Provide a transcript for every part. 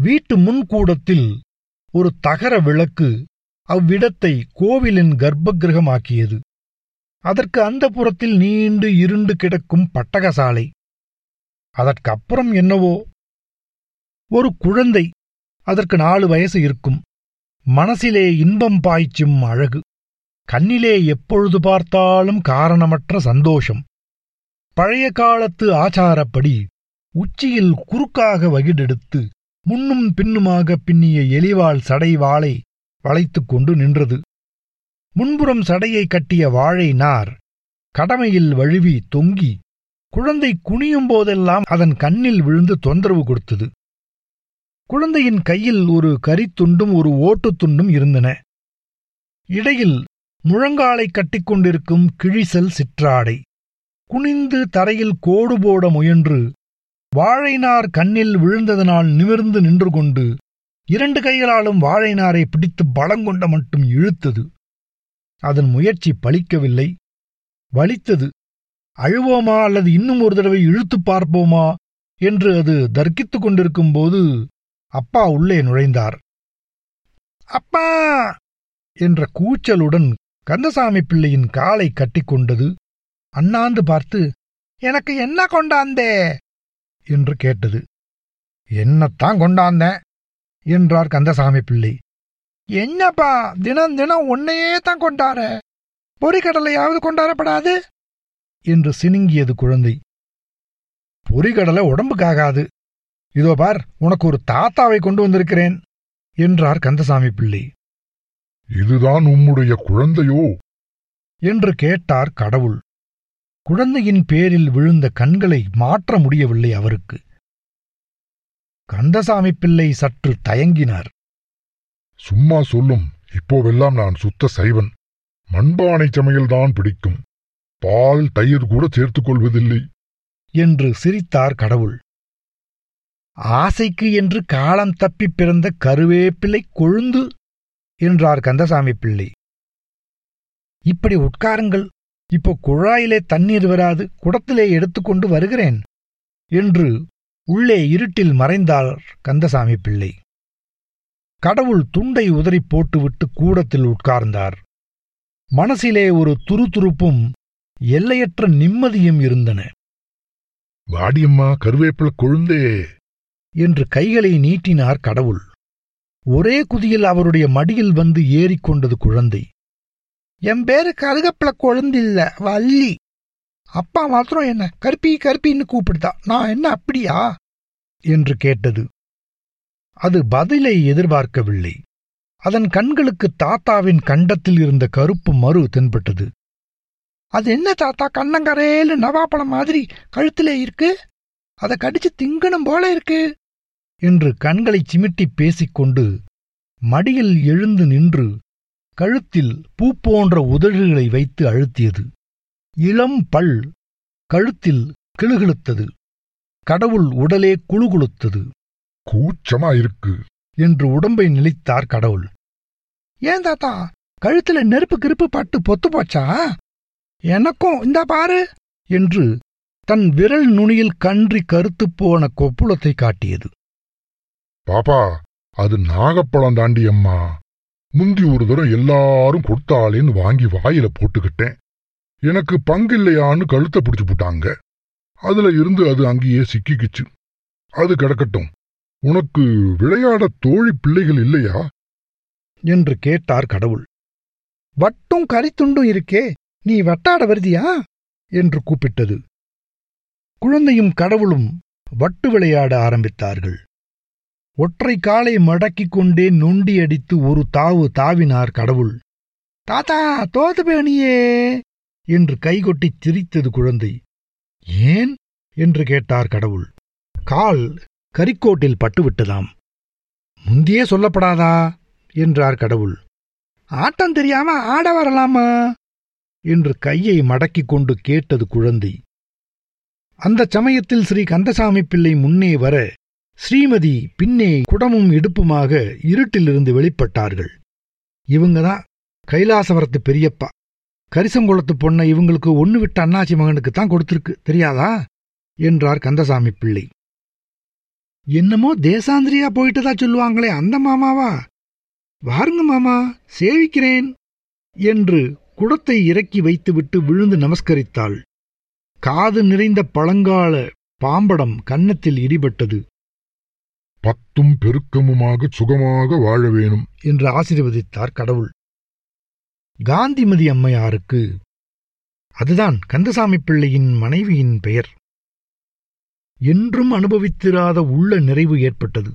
வீட்டு முன்கூடத்தில் ஒரு தகர விளக்கு அவ்விடத்தை கோவிலின் கர்ப்பகிரகமாக்கியது. அதற்கு அந்த புறத்தில் நீண்டு இருண்டு கிடக்கும் பட்டகசாலை. அதற்கப்புறம் என்னவோ? ஒரு குழந்தை அதற்கு நாலு வயசு இருக்கும். மனசிலே இன்பம் பாய்ச்சும் அழகு. கண்ணிலே எப்பொழுது பார்த்தாலும் காரணமற்ற சந்தோஷம். பழைய காலத்து ஆச்சாரப்படி உச்சியில் குறுக்காக வகிடெடுத்து முன்னும் பின்னுமாக பின்னிய எலிவாள் சடை வாளை வளைத்துக் கொண்டு நின்றது. முன்புறம் சடையை கட்டிய வாழை நார் கடமையில் வழுவி தொங்கி குழந்தை குனியும் போதெல்லாம் அதன் கண்ணில் விழுந்து தொந்தரவு கொடுத்தது. குழந்தையின் கையில் ஒரு கரித்துண்டும் ஒரு ஓட்டுத் துண்டும் இருந்தன. இடையில் முழங்காலை கட்டிக்கொண்டிருக்கும் கிழிசல் சிற்றாடை. குனிந்து தரையில் கோடு போட முயன்று வாழைநார் கண்ணில் விழுந்ததனால் நிமிர்ந்து நின்று கொண்டு இரண்டு கைகளாலும் வாழைநாரை பிடித்து பலங்கொண்ட மட்டும் இழுத்தது. அதன் முயற்சி பலிக்கவில்லை. வலித்தது. அழுவோமா அல்லது இன்னும் ஒரு தடவை இழுத்துப் பார்ப்போமா என்று அது தர்க்கித்துக் கொண்டிருக்கும்போது அப்பா உள்ளே நுழைந்தார். அப்பா! என்ற கூச்சலுடன் கந்தசாமி பிள்ளையின் காலை கட்டிக்கொண்டது. அண்ணாந்து பார்த்து எனக்கு என்ன கொண்டாந்தே? என்று கேட்டது. என்னத்தான் கொண்டாந்தேன் என்றார் கந்தசாமி பிள்ளை. என்னப்பா தினம் தினம் உன்னையே தான் கொண்டார பொறிக்கடலையாவது கொண்டாடப்படாது? என்று சினுங்கியது குழந்தை. பொறிகடலை உடம்புக்காகாது. இதோ பார் உனக்கு ஒரு தாத்தாவை கொண்டு வந்திருக்கிறேன் என்றார் கந்தசாமி பிள்ளை. இதுதான் உம்முடைய குழந்தையோ? என்று கேட்டார் கடவுள். குழந்தையின் பேரில் விழுந்த கண்களை மாற்ற முடியவில்லை அவருக்கு. கந்தசாமி பிள்ளை சற்று தயங்கினார். சும்மா சொல்லும் இப்போவெல்லாம் நான் சுத்த சைவன். மண்பானை சமையல்தான் பிடிக்கும். பால் தயிர் கூட சேர்த்துக் கொள்வதில்லை. என்று சிரித்தார் கடவுள். ஆசைக்கு என்று காலம் தப்பிப் பிறந்த கருவேப்பிலை கொழுந்து என்றார் கந்தசாமி பிள்ளை. இப்படி உட்காருங்கள். இப்போ குழாயிலே தண்ணீர் வராது குடத்திலே எடுத்துக்கொண்டு வருகிறேன் என்று உள்ளே இருட்டில் மறைந்தார் கந்தசாமி பிள்ளை. கடவுள் துண்டை உதறிப் போட்டுவிட்டு கூடத்தில் உட்கார்ந்தார். மனசிலே ஒரு துருதுருப்பும் எல்லையற்ற நிம்மதியும் இருந்தன. வாடியம்மா கருவேப்பில கொழுந்தே! என்று கைகளை நீட்டினார் கடவுள். ஒரே குதியில் அவருடைய மடியில் வந்து ஏறிக்கொண்டது குழந்தை. என் பேரு கருகப்பில கொழுந்தில்ல வள்ளி. அப்பா மாத்திரம் என்ன கருப்பி கருப்பின்னு கூப்பிடுதா? நான் என்ன அப்படியா? என்று கேட்டது. அது பதிலை எதிர்பார்க்கவில்லை. அதன் கண்களுக்கு தாத்தாவின் கண்டத்தில் இருந்த கருப்பு மறு தென்பட்டது. அது என்ன தாத்தா கண்ணங்கரேலு நவாப்பழம் மாதிரி கழுத்திலே இருக்கு? அதை கடிச்சு திங்கணும் போல இருக்கு. என்று கண்களைச் சிமிட்டிப் பேசிக்கொண்டு மடியில் எழுந்து நின்று கழுத்தில் பூ போன்ற உதடுகளை வைத்து அழுத்தியது. இளம் பல் கழுத்தில் கிளுகிழுத்தது. கடவுள் உடலே குழுகுழுத்தது கூச்சமா இருக்கு என்று உடம்பை நிலைத்தார் கடவுள். ஏன் தாத்தா கழுத்துல நெருப்பு கிருப்பு பட்டு பொத்து போச்சா? எனக்கும் இந்த பாரு என்று தன் விரல் நுனியில் கன்றி கருத்துப் போன கொப்புளத்தை காட்டியது. பாப்பா அது நாகப்பழம் தாண்டி அம்மா முந்தி ஒரு தரம் எல்லாரும் கொடுத்தாளேன்னு வாங்கி வாயில போட்டுக்கிட்டேன். எனக்கு பங்கில்லையான்னு கழுத்தை பிடிச்சு போட்டாங்க. அதுல இருந்து அது அங்கேயே சிக்கிக்கிச்சு. அது கிடக்கட்டும். உனக்கு விளையாட தோழி பிள்ளைகள் இல்லையா? என்று கேட்டார் கடவுள். வட்டும் கரித்துண்டும் இருக்கே நீ வட்டாட வருதியா? என்று கூப்பிட்டது. குழந்தையும் கடவுளும் வட்டு விளையாட ஆரம்பித்தார்கள். ஒற்றை காலை மடக்கிக் கொண்டே நொண்டி அடித்து ஒரு தாவு தாவினார் கடவுள். தாத்தா தோத்து பேணியே என்று கைகொட்டிச் சிரித்தது குழந்தை. ஏன்? என்று கேட்டார் கடவுள். கால் கரிக்கோட்டில் பட்டுவிட்டதாம். முந்தியே சொல்லப்படாதா? என்றார் கடவுள். ஆட்டம் தெரியாம ஆட வரலாமா? என்று கையை மடக்கிக் கொண்டு கேட்டது குழந்தை. அந்தச் சமயத்தில் ஸ்ரீ கந்தசாமி பிள்ளை முன்னே வர ஸ்ரீமதி பின்னே குடமும் இடுப்புமாக இருட்டிலிருந்து வெளிப்பட்டார்கள். இவங்கதான் கைலாசவரத்து பெரியப்பா. கரிசங்குளத்து பொண்ணை இவங்களுக்கு ஒன்னு விட்ட அண்ணாச்சி மகனுக்கு தான் கொடுத்திருக்கு தெரியாதா? என்றார் கந்தசாமி பிள்ளை. என்னமோ தேசாந்திரியா போயிட்டதா சொல்லுவாங்களே அந்த மாமாவா? வாருங்க மாமா சேவிக்கிறேன் என்று குடத்தை இறக்கி வைத்துவிட்டு விழுந்து நமஸ்கரித்தாள். காது நிறைந்த பழங்கால பாம்படம் கன்னத்தில் இடிபட்டது. பத்தும் பெருக்கமுமாக சுகமாக வாழ வேணும் என்று ஆசீர்வதித்தார் கடவுள். காந்திமதி அம்மையாருக்கு அதுதான் கந்தசாமி பிள்ளையின் மனைவியின் பெயர். என்றும் அனுபவித்திராத உள்ள நிறைவு ஏற்பட்டது.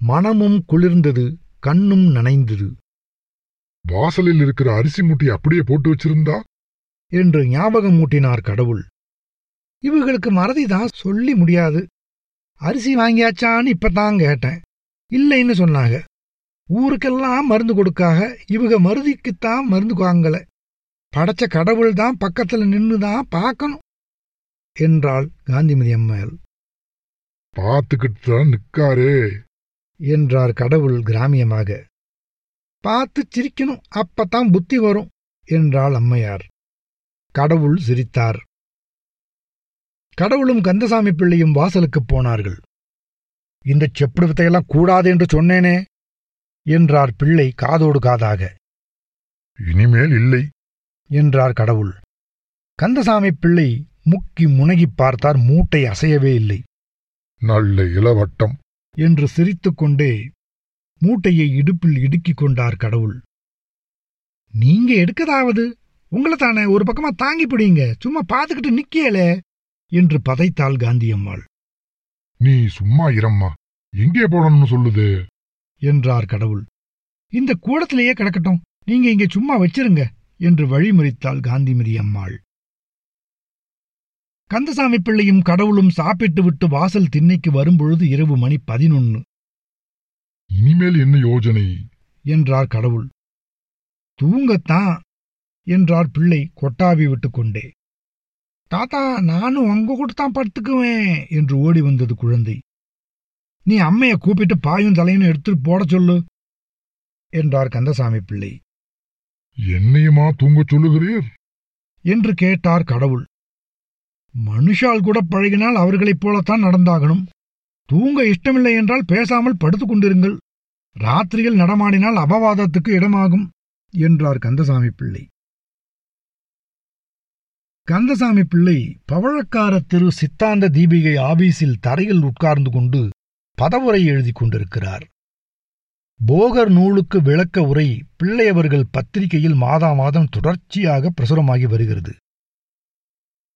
மனமும் குளிர்ந்தது கண்ணும் நனைந்தது. வாசலில் இருக்கிற அரிசி மூட்டை அப்படியே போட்டு வச்சிருந்தா? என்று ஞாபகம் மூட்டினார் கடவுள். இவங்களுக்கு மறதிதான் சொல்லி முடியாது. அரிசி வாங்கியாச்சான்னு இப்பதான் கேட்டேன். இல்லைன்னு சொன்னாங்க. ஊருக்கெல்லாம் மருந்து கொடுக்காக இவங்க மருதிக்குத்தான் மருந்து வாங்கல. படைச்ச கடவுள் தான் பக்கத்துல நின்னு தான் பார்க்கணும் என்றாள் காந்திமதி அம்மையால் பார்த்துக்கிட்டு தான் நிக்காரே என்றார் கடவுள் கிராமியமாக. பார்த்து சிரிக்கணும் அப்பத்தான் புத்தி வரும் என்றாள் அம்மையார். கடவுள் சிரித்தார். கடவுளும் கந்தசாமி பிள்ளையும் வாசலுக்குப் போனார்கள். இந்தச் செப்புடு வித்தையெல்லாம் கூடாது என்று சொன்னேனே என்றார் பிள்ளை காதோடு காதாக. இனிமேல் இல்லை என்றார் கடவுள். கந்தசாமி பிள்ளை முக்கி முனகிப் பார்த்தார் மூட்டை அசையவே இல்லை. நல்ல இளவட்டம். என்று சிரித்துக்கொண்டே மூட்டையை இடுப்பில் இடுக்கிக் கொண்டார் கடவுள். நீங்க எடுக்கதாவது? உங்களை தானே ஒரு பக்கமா தாங்கி பிடிங்க சும்மா பார்த்துக்கிட்டு நிக்கியலே. என்று பதைத்தாள் காந்தியம்மாள். நீ சும்மா இரம்மா எங்கே போடணும்னு சொல்லுது? என்றார் கடவுள். இந்த கூடத்திலேயே கிடக்கட்டும் நீங்க இங்க சும்மா வச்சிருங்க என்று வழிமறித்தாள் காந்திமதி அம்மாள் கந்தசாமி பிள்ளையும் கடவுளும் சாப்பிட்டு விட்டு வாசல் திண்ணைக்கு வரும்பொழுது இரவு மணி பதினொன்னு. இனிமேல் என்ன யோஜனை? என்றார் கடவுள். தூங்கத்தான் என்றார் பிள்ளை கொட்டாவி விட்டுக்கொண்டே. தாத்தா நானும் உங்க கூட தான் படுத்துக்குவேன் என்று ஓடி வந்தது குழந்தை. நீ அம்மைய கூப்பிட்டு பாயும் தலையும் எடுத்துட்டு போட சொல்லு என்றார் கந்தசாமி பிள்ளை. என்னையுமா தூங்கச் சொல்லுகிறீர்? என்று கேட்டார் கடவுள். மனுஷால் கூட பழகினால் அவர்களைப் போலத்தான் நடந்தாகணும். தூங்க இஷ்டமில்லை என்றால் பேசாமல் படுத்துக் கொண்டிருங்கள். ராத்திரியில் நடமாடினால் அபவாதத்துக்கு இடமாகும் என்றார் கந்தசாமி பிள்ளை. கந்தசாமி பிள்ளை பவழக்கார திரு சித்தாந்த தீபிகை ஆபீஸில் தரையில் உட்கார்ந்து கொண்டு பதவுரை எழுதிக் கொண்டிருக்கிறார். போகர் நூலுக்கு விளக்க உரை பிள்ளையவர்கள் பத்திரிகையில் மாதா மாதம் தொடர்ச்சியாக பிரசுரமாகி வருகிறது.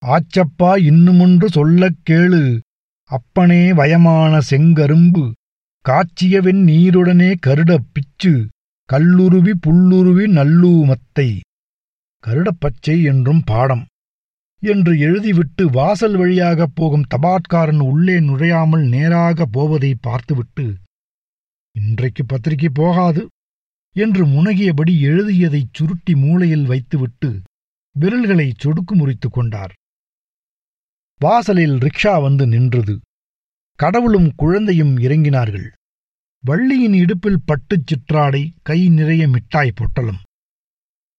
ஆச்சப்பா இன்னுமொன்று சொல்லக் கேளு அப்பனே வயமான செங்கரும்பு காய்ச்சியவென் நீருடனே கருடப் பிச்சு கல்லுருவி புல்லுருவி நல்லூமத்தை கருடப்பச்சை என்றும் பாடம். என்று எழுதிவிட்டு வாசல் வழியாகப் போகும் தபாட்காரன் உள்ளே நுழையாமல் நேராக போவதை பார்த்துவிட்டு இன்றைக்கு பத்திரிகை போகாது என்று முனகியபடி எழுதியதைச் சுருட்டி மூலையில் வைத்துவிட்டு விரல்களை சொடுக்கு முறித்துக் கொண்டார். வாசலில் ரிக்ஷா வந்து நின்றது. கடவுளும் குழந்தையும் இறங்கினார்கள். வள்ளியின் இடுப்பில் பட்டுச் சிற்றாடை கை நிறைய மிட்டாய் பொட்டலும்.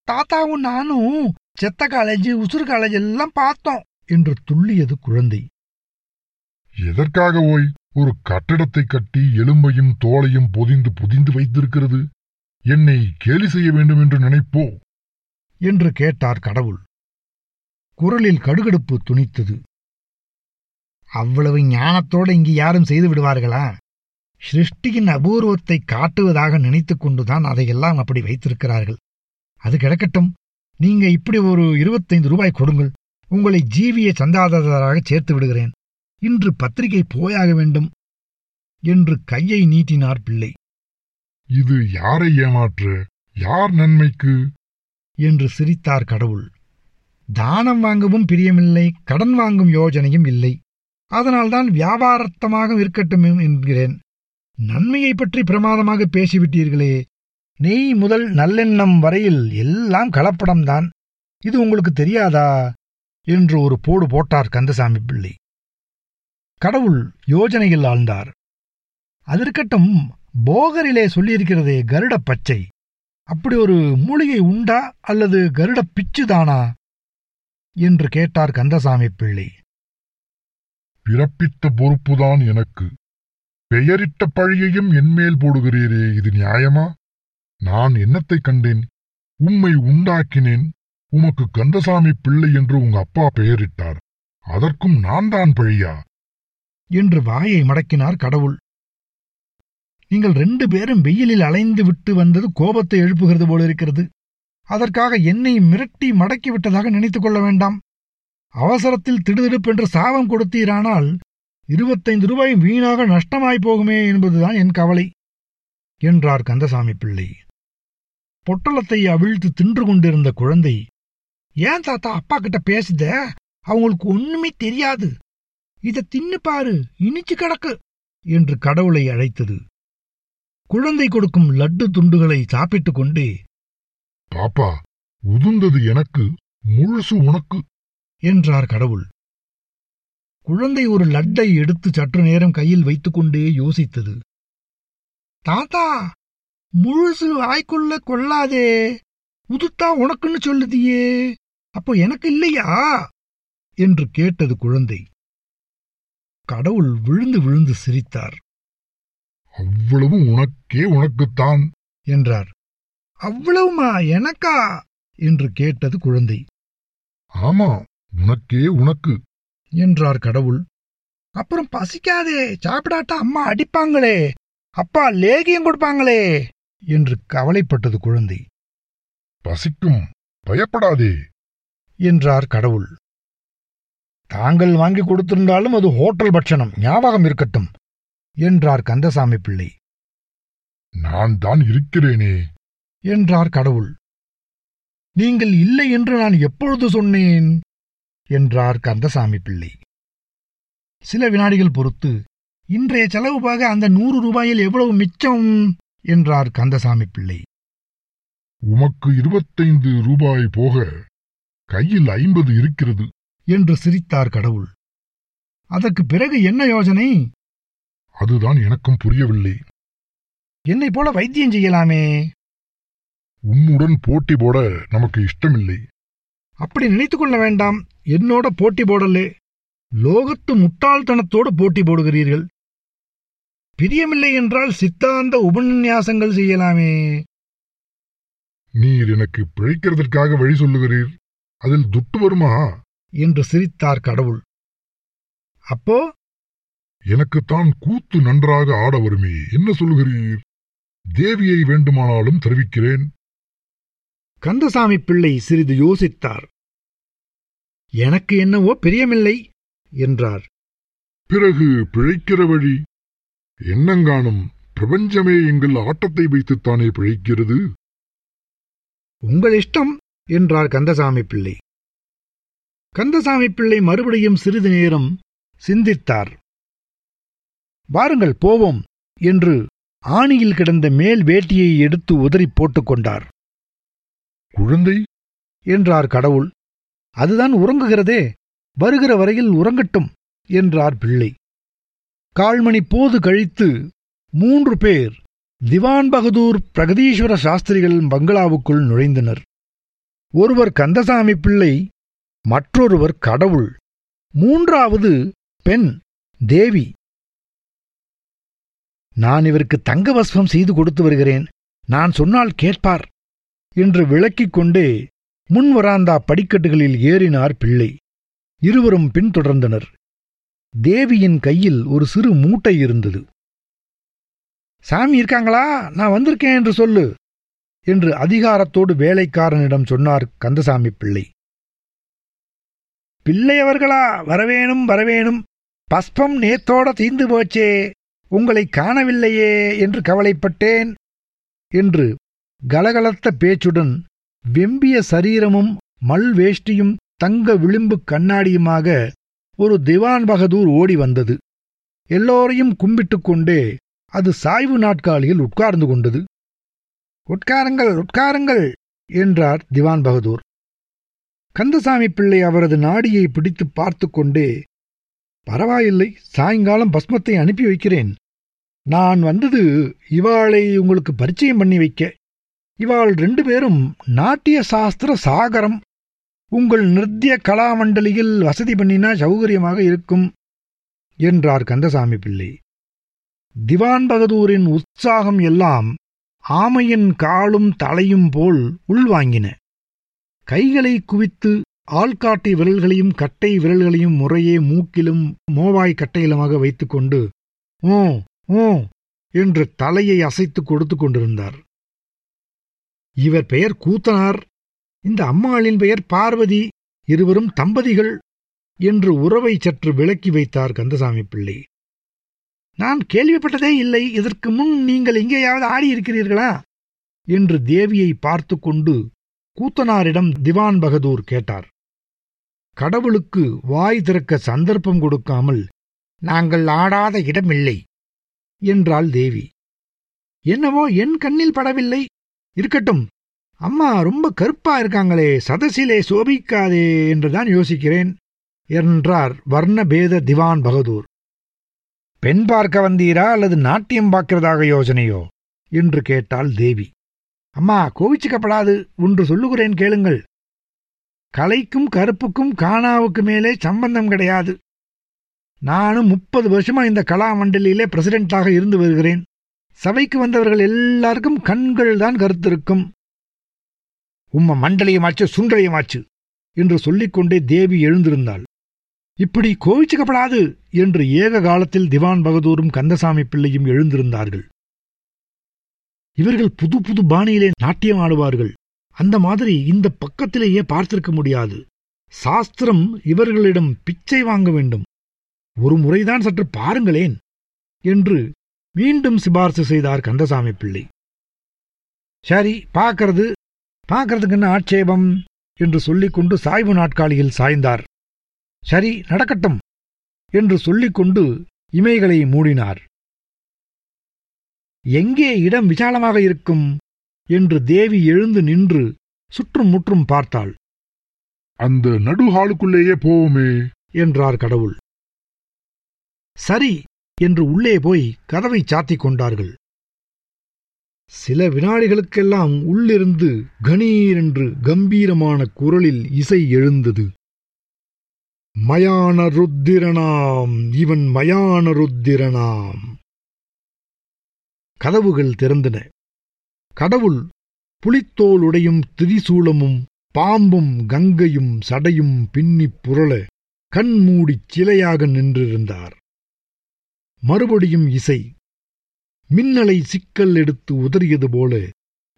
தாத்தாவும் நானும் செத்த காலேஜ் உசுறு காலேஜ் எல்லாம் பார்த்தோம் என்று துள்ளியது குழந்தை. எதற்காக ஓய்? ஒரு கட்டடத்தை கட்டி எலும்பையும் தோலையும் பொதிந்து புதிந்து வைத்திருக்கிறது. என்னை கேலி செய்ய வேண்டும் என்று நினைப்போ? என்று கேட்டார் கடவுள். குரலில் கடுகடுப்பு துணித்தது. அவ்வளவு ஞானத்தோடு இங்கு யாரும் செய்து விடுவார்களா? சிருஷ்டியின் அபூர்வத்தை காட்டுவதாக நினைத்துக் கொண்டுதான் அதையெல்லாம் அப்படி வைத்திருக்கிறார்கள். அது கிடக்கட்டும். நீங்க இப்படி ஒரு இருபத்தைந்து ரூபாய் கொடுங்கள். உங்களை ஜீவிய சந்தாதாரராக சேர்த்து விடுகிறேன். இன்று பத்திரிகை போயாக வேண்டும் என்று கையை நீட்டினார் பிள்ளை. இது யாரை ஏமாற்ற? யார் நன்மைக்கு? என்று சிரித்தார் கடவுள். தானம் வாங்கவும் பிரியமில்லை கடன் வாங்கும் யோஜனையும் இல்லை. அதனால்தான் வியாபாரத்தமாக இருக்கட்டும் என்கிறேன். நன்மையை பற்றி பிரமாதமாக பேசிவிட்டீர்களே நெய் முதல் நல்லெண்ணம் வரையில் எல்லாம் கலப்படம்தான். இது உங்களுக்கு தெரியாதா? என்று ஒரு போடு போட்டார் கந்தசாமி பிள்ளை. கடவுள் யோஜனையில் ஆழ்ந்தார். அதற்கட்டும் போகரிலே சொல்லியிருக்கிறதே கருட பச்சை. அப்படி ஒரு மூலிகை உண்டா அல்லது கருட பிச்சுதானா என்று கேட்டார் கந்தசாமி பிள்ளை. பிறப்பித்த பொறுப்புதான் எனக்கு. பெயரிட்ட பழியையும் என்மேல் போடுகிறீரே இது நியாயமா? நான் என்னத்தைக் கண்டேன்? உம்மை உண்டாக்கினேன். உமக்கு கந்தசாமி பிள்ளை என்று உங்க அப்பா பெயரிட்டார். அதற்கும் நான் தான் பழியா? என்று வாயை மடக்கினார் கடவுள். நீங்கள் ரெண்டு பேரும் வெயிலில் அலைந்து விட்டு வந்தது கோபத்தை எழுப்புகிறது போல இருக்கிறது. அதற்காக என்னை மிரட்டி மடக்கி விட்டதாக நினைத்துக் கொள்ள வேண்டாம். அவசரத்தில் திடுதிடுப்பென்று சாபம் கொடுத்தீரானால் இருபத்தைந்து ரூபாய் வீணாக நஷ்டமாய்ப் போகுமே என்பதுதான் என் கவலை என்றார் கந்தசாமி பிள்ளை. பொட்டலத்தை அவிழ்த்து தின்று கொண்டிருந்த குழந்தை ஏன் தாத்தா அப்பா கிட்ட பேசுத? அவங்களுக்கு ஒண்ணுமே தெரியாது. இத தின்னு பாரு இனிச்சு கிடக்கு என்று கடவுளை அழைத்தது. குழந்தை கொடுக்கும் லட்டு துண்டுகளை சாப்பிட்டுக் கொண்டே பாப்பா உதுந்தது எனக்கு முழுசு உனக்கு என்றார் கடவுள். குழந்தை ஒரு லட்டை எடுத்து சற்று நேரம் கையில் வைத்துக்கொண்டே யோசித்தது. தாத்தா முழுசு வாய்க்குள்ள கொள்ளாதே. உதுத்தா உனக்குன்னு சொல்லுதியே. அப்போ எனக்கு இல்லையா? என்று கேட்டது குழந்தை. கடவுள் விழுந்து விழுந்து சிரித்தார். அவ்வளவு உனக்கே உனக்குத்தான். என்றார். அவ்வளவுமா எனக்கா? என்று கேட்டது குழந்தை. ஆமா உனக்கே உனக்கு. என்றார் கடவுள். அப்புறம் பசிக்காதே. சாப்பிடாட்டா அம்மா அடிப்பாங்களே. அப்பா லேகியம் கொடுப்பாங்களே. என்று கவலைப்பட்டது குழந்தை. பசிக்கும். பயப்படாதே. என்றார் கடவுள். தாங்கள் வாங்கி கொடுத்திருந்தாலும் அது ஹோட்டல் பட்சணம் ஞாபகம் இருக்கட்டும் என்றார் கந்தசாமி பிள்ளை. நான் தான் இருக்கிறேனே. என்றார் கடவுள். நீங்கள் இல்லை என்று நான் எப்பொழுது சொன்னேன்? என்றார் கந்தசாமி பிள்ளை. சில வினாடிகள் பொறுத்து இன்றைய செலவு போக அந்த நூறு ரூபாயில் எவ்வளவு மிச்சம்? என்றார் கந்தசாமி பிள்ளை. உமக்கு இருபத்தைந்து ரூபாய் போக கையில் ஐம்பது இருக்கிறது. என்று சிரித்தார் கடவுள். அதற்கு பிறகு என்ன யோசனை அதுதான் எனக்கும் புரியவில்லை. என்னைப் போல வைத்தியம் செய்யலாமே? உம்முடன் போட்டி போட நமக்கு இஷ்டமில்லை. அப்படி நினைத்துக் கொள்ள வேண்டாம். என்னோட போட்டி போடலே. லோகத்து முட்டாள்தனத்தோடு போட்டி போடுகிறீர்கள். பிரியமில்லை என்றால் சித்தாந்த உபன்யாசங்கள் செய்யலாமே. நீர் எனக்கு பிழைக்கிறதற்காக வழி சொல்லுகிறீர். அதில் துட்டு வருமா? என்று சிரித்தார் கடவுள். அப்போ? எனக்குத்தான் கூத்து நன்றாக ஆட வருமே. என்ன சொல்லுகிறீர்? தேவியை வேண்டுமானாலும் தெரிவிக்கிறேன். கந்தசாமி பிள்ளை சிறிது யோசித்தார். எனக்கு என்னவோ பிரியமில்லை என்றார். பிறகு பிழைக்கிற வழி? என்னங்காணும்? பிரபஞ்சமே எங்கள் ஆட்டத்தை வைத்துத்தானே பிழைக்கிறது? உங்கள் இஷ்டம் என்றார் கந்தசாமி பிள்ளை. கந்தசாமி பிள்ளை மறுபடியும் சிறிது நேரம் சிந்தித்தார். வாருங்கள் போவோம் என்று ஆணியில் கிடந்த மேல் வேட்டியை எடுத்து உதறி போட்டுக் கொண்டார். குழந்தை? என்றார் கடவுள். அதுதான் உறங்குகிறதே வருகிற வரையில் உறங்கட்டும் என்றார் பிள்ளை. கால்மணி போது கழித்து மூன்று பேர் திவான் பகதூர் பிரகதீஸ்வர சாஸ்திரிகள் பங்களாவுக்குள் நுழைந்தனர். ஒருவர் கந்தசாமி பிள்ளை மற்றொருவர் கடவுள் மூன்றாவது பெண் தேவி. நான் இவருக்கு தங்கவஸ்மம் செய்து கொடுத்து வருகிறேன் நான் சொன்னால் கேட்பார் என்று விளக்கிக் கொண்டே முன்வராந்தா படிக்கட்டுகளில் ஏறினார் பிள்ளை. இருவரும் பின்தொடர்ந்தனர். தேவியின் கையில் ஒரு சிறு மூட்டை இருந்தது. சாமி இருக்காங்களா? நான் வந்திருக்கேன் என்று சொல்லு என்று அதிகாரத்தோடு வேலைக்காரனிடம் சொன்னார் கந்தசாமி பிள்ளை. பிள்ளையவர்களா வரவேணும் வரவேணும். பஸ்பம் நேத்தோட தீந்து போச்சே. உங்களை காணவில்லையே என்று கவலைப்பட்டேன் என்று கலகலத்த பேச்சுடன் வெம்பிய சரீரமும் மல் வேஷ்டியும் தங்க விளிம்பு கண்ணாடியுமாக ஒரு திவான் பகதூர் ஓடி வந்தது. எல்லோரையும் கும்பிட்டுக் கொண்டே அது சாய்வு நாட்காலியில் உட்கார்ந்து கொண்டது. உட்காருங்கள் உட்காருங்கள் என்றார் திவான் பகதூர். கந்தசாமி பிள்ளை அவரது நாடியை பிடித்து பார்த்து கொண்டே பரவாயில்லை சாயங்காலம் பஸ்மத்தை அனுப்பி வைக்கிறேன். நான் வந்தது இவாளை உங்களுக்கு பரிச்சயம் பண்ணி வைக்க. இவாள் ரெண்டு பேரும் நாட்டிய சாஸ்திர சாகரம் உங்கள் நிருத்திய கலாமண்டலியில் வசதி பண்ணினா சௌகரியமாக இருக்கும் என்றார் கந்தசாமி பிள்ளை. திவான் பகதூரின் உற்சாகம் எல்லாம் ஆமையின் காலும் தலையும் போல் உள்வாங்கின. கைகளை குவித்து ஆள்காட்டி விரல்களையும் கட்டை விரல்களையும் முறையே மூக்கிலும் மோவாய் கட்டையிலுமாக வைத்துக்கொண்டு ஓ ஓ என்று தலையை அசைத்து கொடுத்து கொண்டிருந்தார். இவர் பெயர் கூத்தனார் இந்த அம்மாளின் பெயர் பார்வதி இருவரும் தம்பதிகள் என்று உறவை சற்று விளக்கி வைத்தார் கந்தசாமி பிள்ளை. நான் கேள்விப்பட்டதே இல்லை இதற்கு முன் நீங்கள் எங்கேயாவது ஆடியிருக்கிறீர்களா? என்று தேவியை பார்த்து கொண்டு கூத்தனாரிடம் திவான் பகதூர் கேட்டார். கடவுளுக்கு வாய் திறக்க சந்தர்ப்பம் கொடுக்காமல் நாங்கள் ஆடாத இடமில்லை என்றாள் தேவி. என்னவோ என் கண்ணில் படவில்லை. இருக்கட்டும் அம்மா ரொம்ப கருப்பா இருக்காங்களே சதசிலே சோபிக்காதே என்றுதான் யோசிக்கிறேன் என்றார் வர்ணபேத திவான் பகதூர். பெண் பார்க்க வந்தீரா அல்லது நாட்டியம் பார்க்கிறதாக யோசனையோ? என்று கேட்டாள் தேவி. அம்மா கோவிச்சுக்கப்படாது ஒன்று சொல்லுகிறேன் கேளுங்கள். கலைக்கும் கருப்புக்கும் காணாவுக்கு மேலே சம்பந்தம் கிடையாது. நானும் முப்பது வருஷமா இந்த கலா மண்டலியிலே பிரசிடென்டாக இருந்து வருகிறேன். சபைக்கு வந்தவர்கள் எல்லாருக்கும் கண்கள் தான் கருத்திருக்கும். உம்ம மண்டலியமாச்சு சுண்டலியமாச்சு என்று சொல்லிக்கொண்டே தேவி எழுந்திருந்தாள். இப்படி கோவிச்சுக்கப்படாது என்று ஏக காலத்தில் திவான் பகதூரும் கந்தசாமி பிள்ளையும் எழுந்திருந்தார்கள். இவர்கள் புது புது பாணியிலே நாட்டியம் ஆடுவார்கள். அந்த மாதிரி இந்த பக்கத்திலேயே பார்த்திருக்க முடியாது. சாஸ்திரம் இவர்களிடம் பிச்சை வாங்க வேண்டும். ஒரு முறைதான் சற்று பாருங்களேன் என்று மீண்டும் சிபார்சு செய்தார் கந்தசாமி பிள்ளை. சரி பார்க்கறது பார்க்கறதுக்கு என்ன ஆட்சேபம்? என்று சொல்லிக்கொண்டு சாய்வு நாட்காலியில் சாய்ந்தார். சரி நடக்கட்டும் என்று சொல்லிக்கொண்டு இமைகளை மூடினார். எங்கே இடம் விசாலமாக இருக்கும்? என்று தேவி எழுந்து நின்று சுற்றும் முற்றும் பார்த்தாள். அந்த நடுஹாலுக்குள்ளேயே போவோமே என்றார் கடவுள். சரி என்று உள்ளே போய் கதவை சாத்திக் கொண்டார்கள். சில வினாடிகளுக்கெல்லாம் உள்ளிருந்து கணீரென்று கம்பீரமான குரலில் இசை எழுந்தது. மயான ருத்திரனாம் இவன் மயான ருத்திரனாம் கதவுகள் திறந்தன. கடவுள் புலித்தோலுடையும் திரிசூலமும் பாம்பும் கங்கையும் சடையும் பின்னிப் புரள கண்மூடிச் சிலையாக நின்றிருந்தார். மறுபடியும் இசை. மின்னலை சிக்கல் எடுத்து உதறியது போல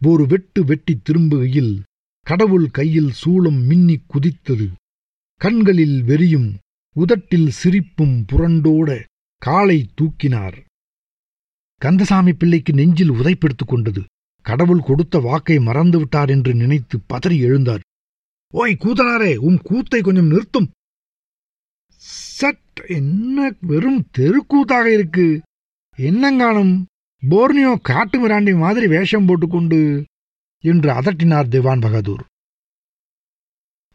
ஒரு வெட்டு வெட்டித் திரும்புகையில் கடவுள் கையில் சூளம் மின்னிக் குதித்தது. கண்களில் வெறியும் உதட்டில் சிரிப்பும் புரண்டோட காலை தூக்கினார். கந்தசாமி பிள்ளைக்கு நெஞ்சில் உதைப்பெடுத்துக் கொண்டது. கடவுள் கொடுத்த வாக்கை மறந்துவிட்டார் என்று நினைத்து பதறி எழுந்தார். ஓய் கூத்தனாரே உம் கூத்தை கொஞ்சம் நிறுத்தும். சட் என்ன வெறும் தெருக்கூத்தாக இருக்கு. என்னங்காணும்? போர்னியோ காட்டு மிராண்டி மாதிரி வேஷம் போட்டுக்கொண்டு என்று அதட்டினார் திவான் பகதூர்.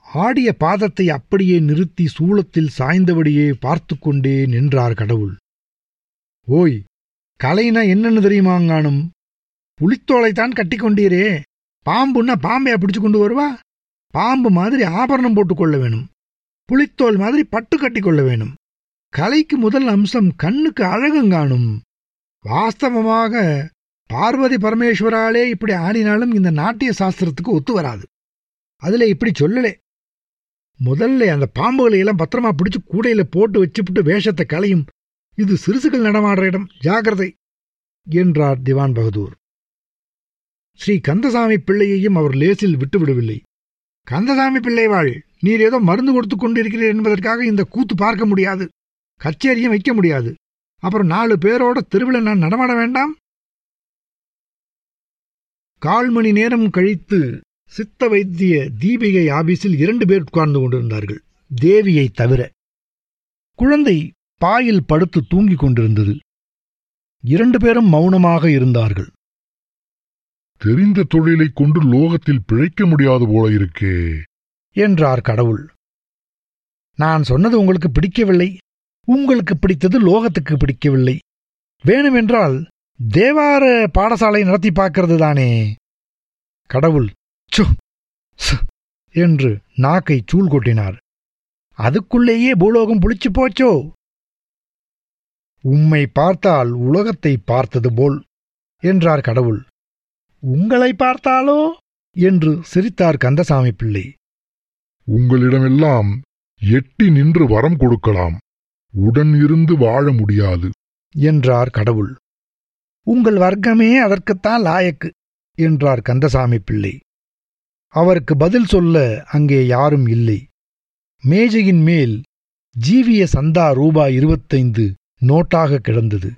ஆடிய பாதத்தை அப்படியே நிறுத்தி சூளத்தில் சாய்ந்தபடியே பார்த்து கொண்டே நின்றார் கடவுள். ஓய் கலைனா என்னன்னு தெரியுமாங்கானும் புளித்தோலைத்தான் கட்டிக்கொண்டீரே. பாம்புன்னா பாம்பையா பிடிச்சு கொண்டு வருவா? பாம்பு மாதிரி ஆபரணம் போட்டுக்கொள்ள வேணும். புளித்தோல் மாதிரி பட்டு கட்டிக்கொள்ள வேணும். கலைக்கு முதல் அம்சம் கண்ணுக்கு அழகுங்காணும். வாஸ்தவமாக பார்வதி பரமேஸ்வராலே இப்படி ஆடினாலும் இந்த நாட்டிய சாஸ்திரத்துக்கு ஒத்து வராது. அதுல இப்படி சொல்லலே. முதல்ல அந்த பாம்புகளை எல்லாம் பத்திரமா பிடிச்சு கூடையில போட்டு வச்சுப்புட்டு வேஷத்தை களையும். இது சிறுசுகள் நடமாடுற இடம். ஜாகிரதை என்றார் திவான் பகதூர். ஸ்ரீ கந்தசாமி பிள்ளையையும் அவர் லேசில் விட்டுவிடவில்லை கந்தசாமி பிள்ளைவாள் நீர் ஏதோ மருந்து கொடுத்து கொண்டிருக்கிறீர் என்பதற்காக இந்த கூத்து பார்க்க முடியாது. கச்சேரியும் வைக்க முடியாது. அப்புறம் நாலு பேரோட தெருவில் நான் நடமாட வேண்டாம்? கால் மணி நேரம் கழித்து சித்த வைத்திய தீபிகை ஆபீஸில் இரண்டு பேர் உட்கார்ந்து கொண்டிருந்தார்கள் தேவியை தவிர. குழந்தை பாயில் படுத்து தூங்கிக் கொண்டிருந்தது. இரண்டு பேரும் மௌனமாக இருந்தார்கள். தெரிந்த தொழிலைக் கொண்டு லோகத்தில் பிழைக்க முடியாது போல இருக்கே. என்றார் கடவுள். நான் சொன்னது உங்களுக்கு பிடிக்கவில்லை. உங்களுக்கு பிடித்தது லோகத்துக்கு பிடிக்கவில்லை. வேணுமென்றால் தேவார பாடசாலை நடத்தி பார்க்கிறது தானே. கடவுள் சு சு என்று நாக்கை சூழ் கொட்டினார். அதுக்குள்ளேயே பூலோகம் புளிச்சு போச்சோ? உம்மை பார்த்தால் உலகத்தை பார்த்தது போல் என்றார் கடவுள். உங்களை பார்த்தாலோ? என்று சிரித்தார் கந்தசாமி பிள்ளை. உங்களிடமெல்லாம் எட்டி நின்று வரம் கொடுக்கலாம். உடன் இருந்து வாழ முடியாது என்றார் கடவுள். உங்கள் வர்க்கமே அதற்குத்தான் லாயக்கு என்றார் கந்தசாமி பிள்ளை. அவருக்கு பதில் சொல்ல அங்கே யாரும் இல்லை. மேஜையின் மேல் ஜீவிய சந்தா ரூபாய் இருபத்தைந்து நோட்டாக கிடந்தது.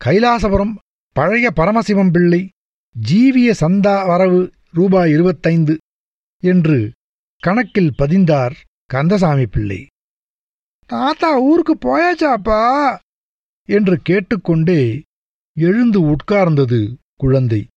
கைலாசபுரம் பழைய பரமசிவம் பிள்ளை ஜீவிய சந்தா வரவு ரூபாய் இருபத்தைந்து என்று கணக்கில் பதிந்தார் கந்தசாமி பிள்ளை. தாத்தா ஊருக்கு போயாச்சாப்பா? என்று கேட்டுக்கொண்டே எழுந்து உட்கார்ந்தது குழந்தை.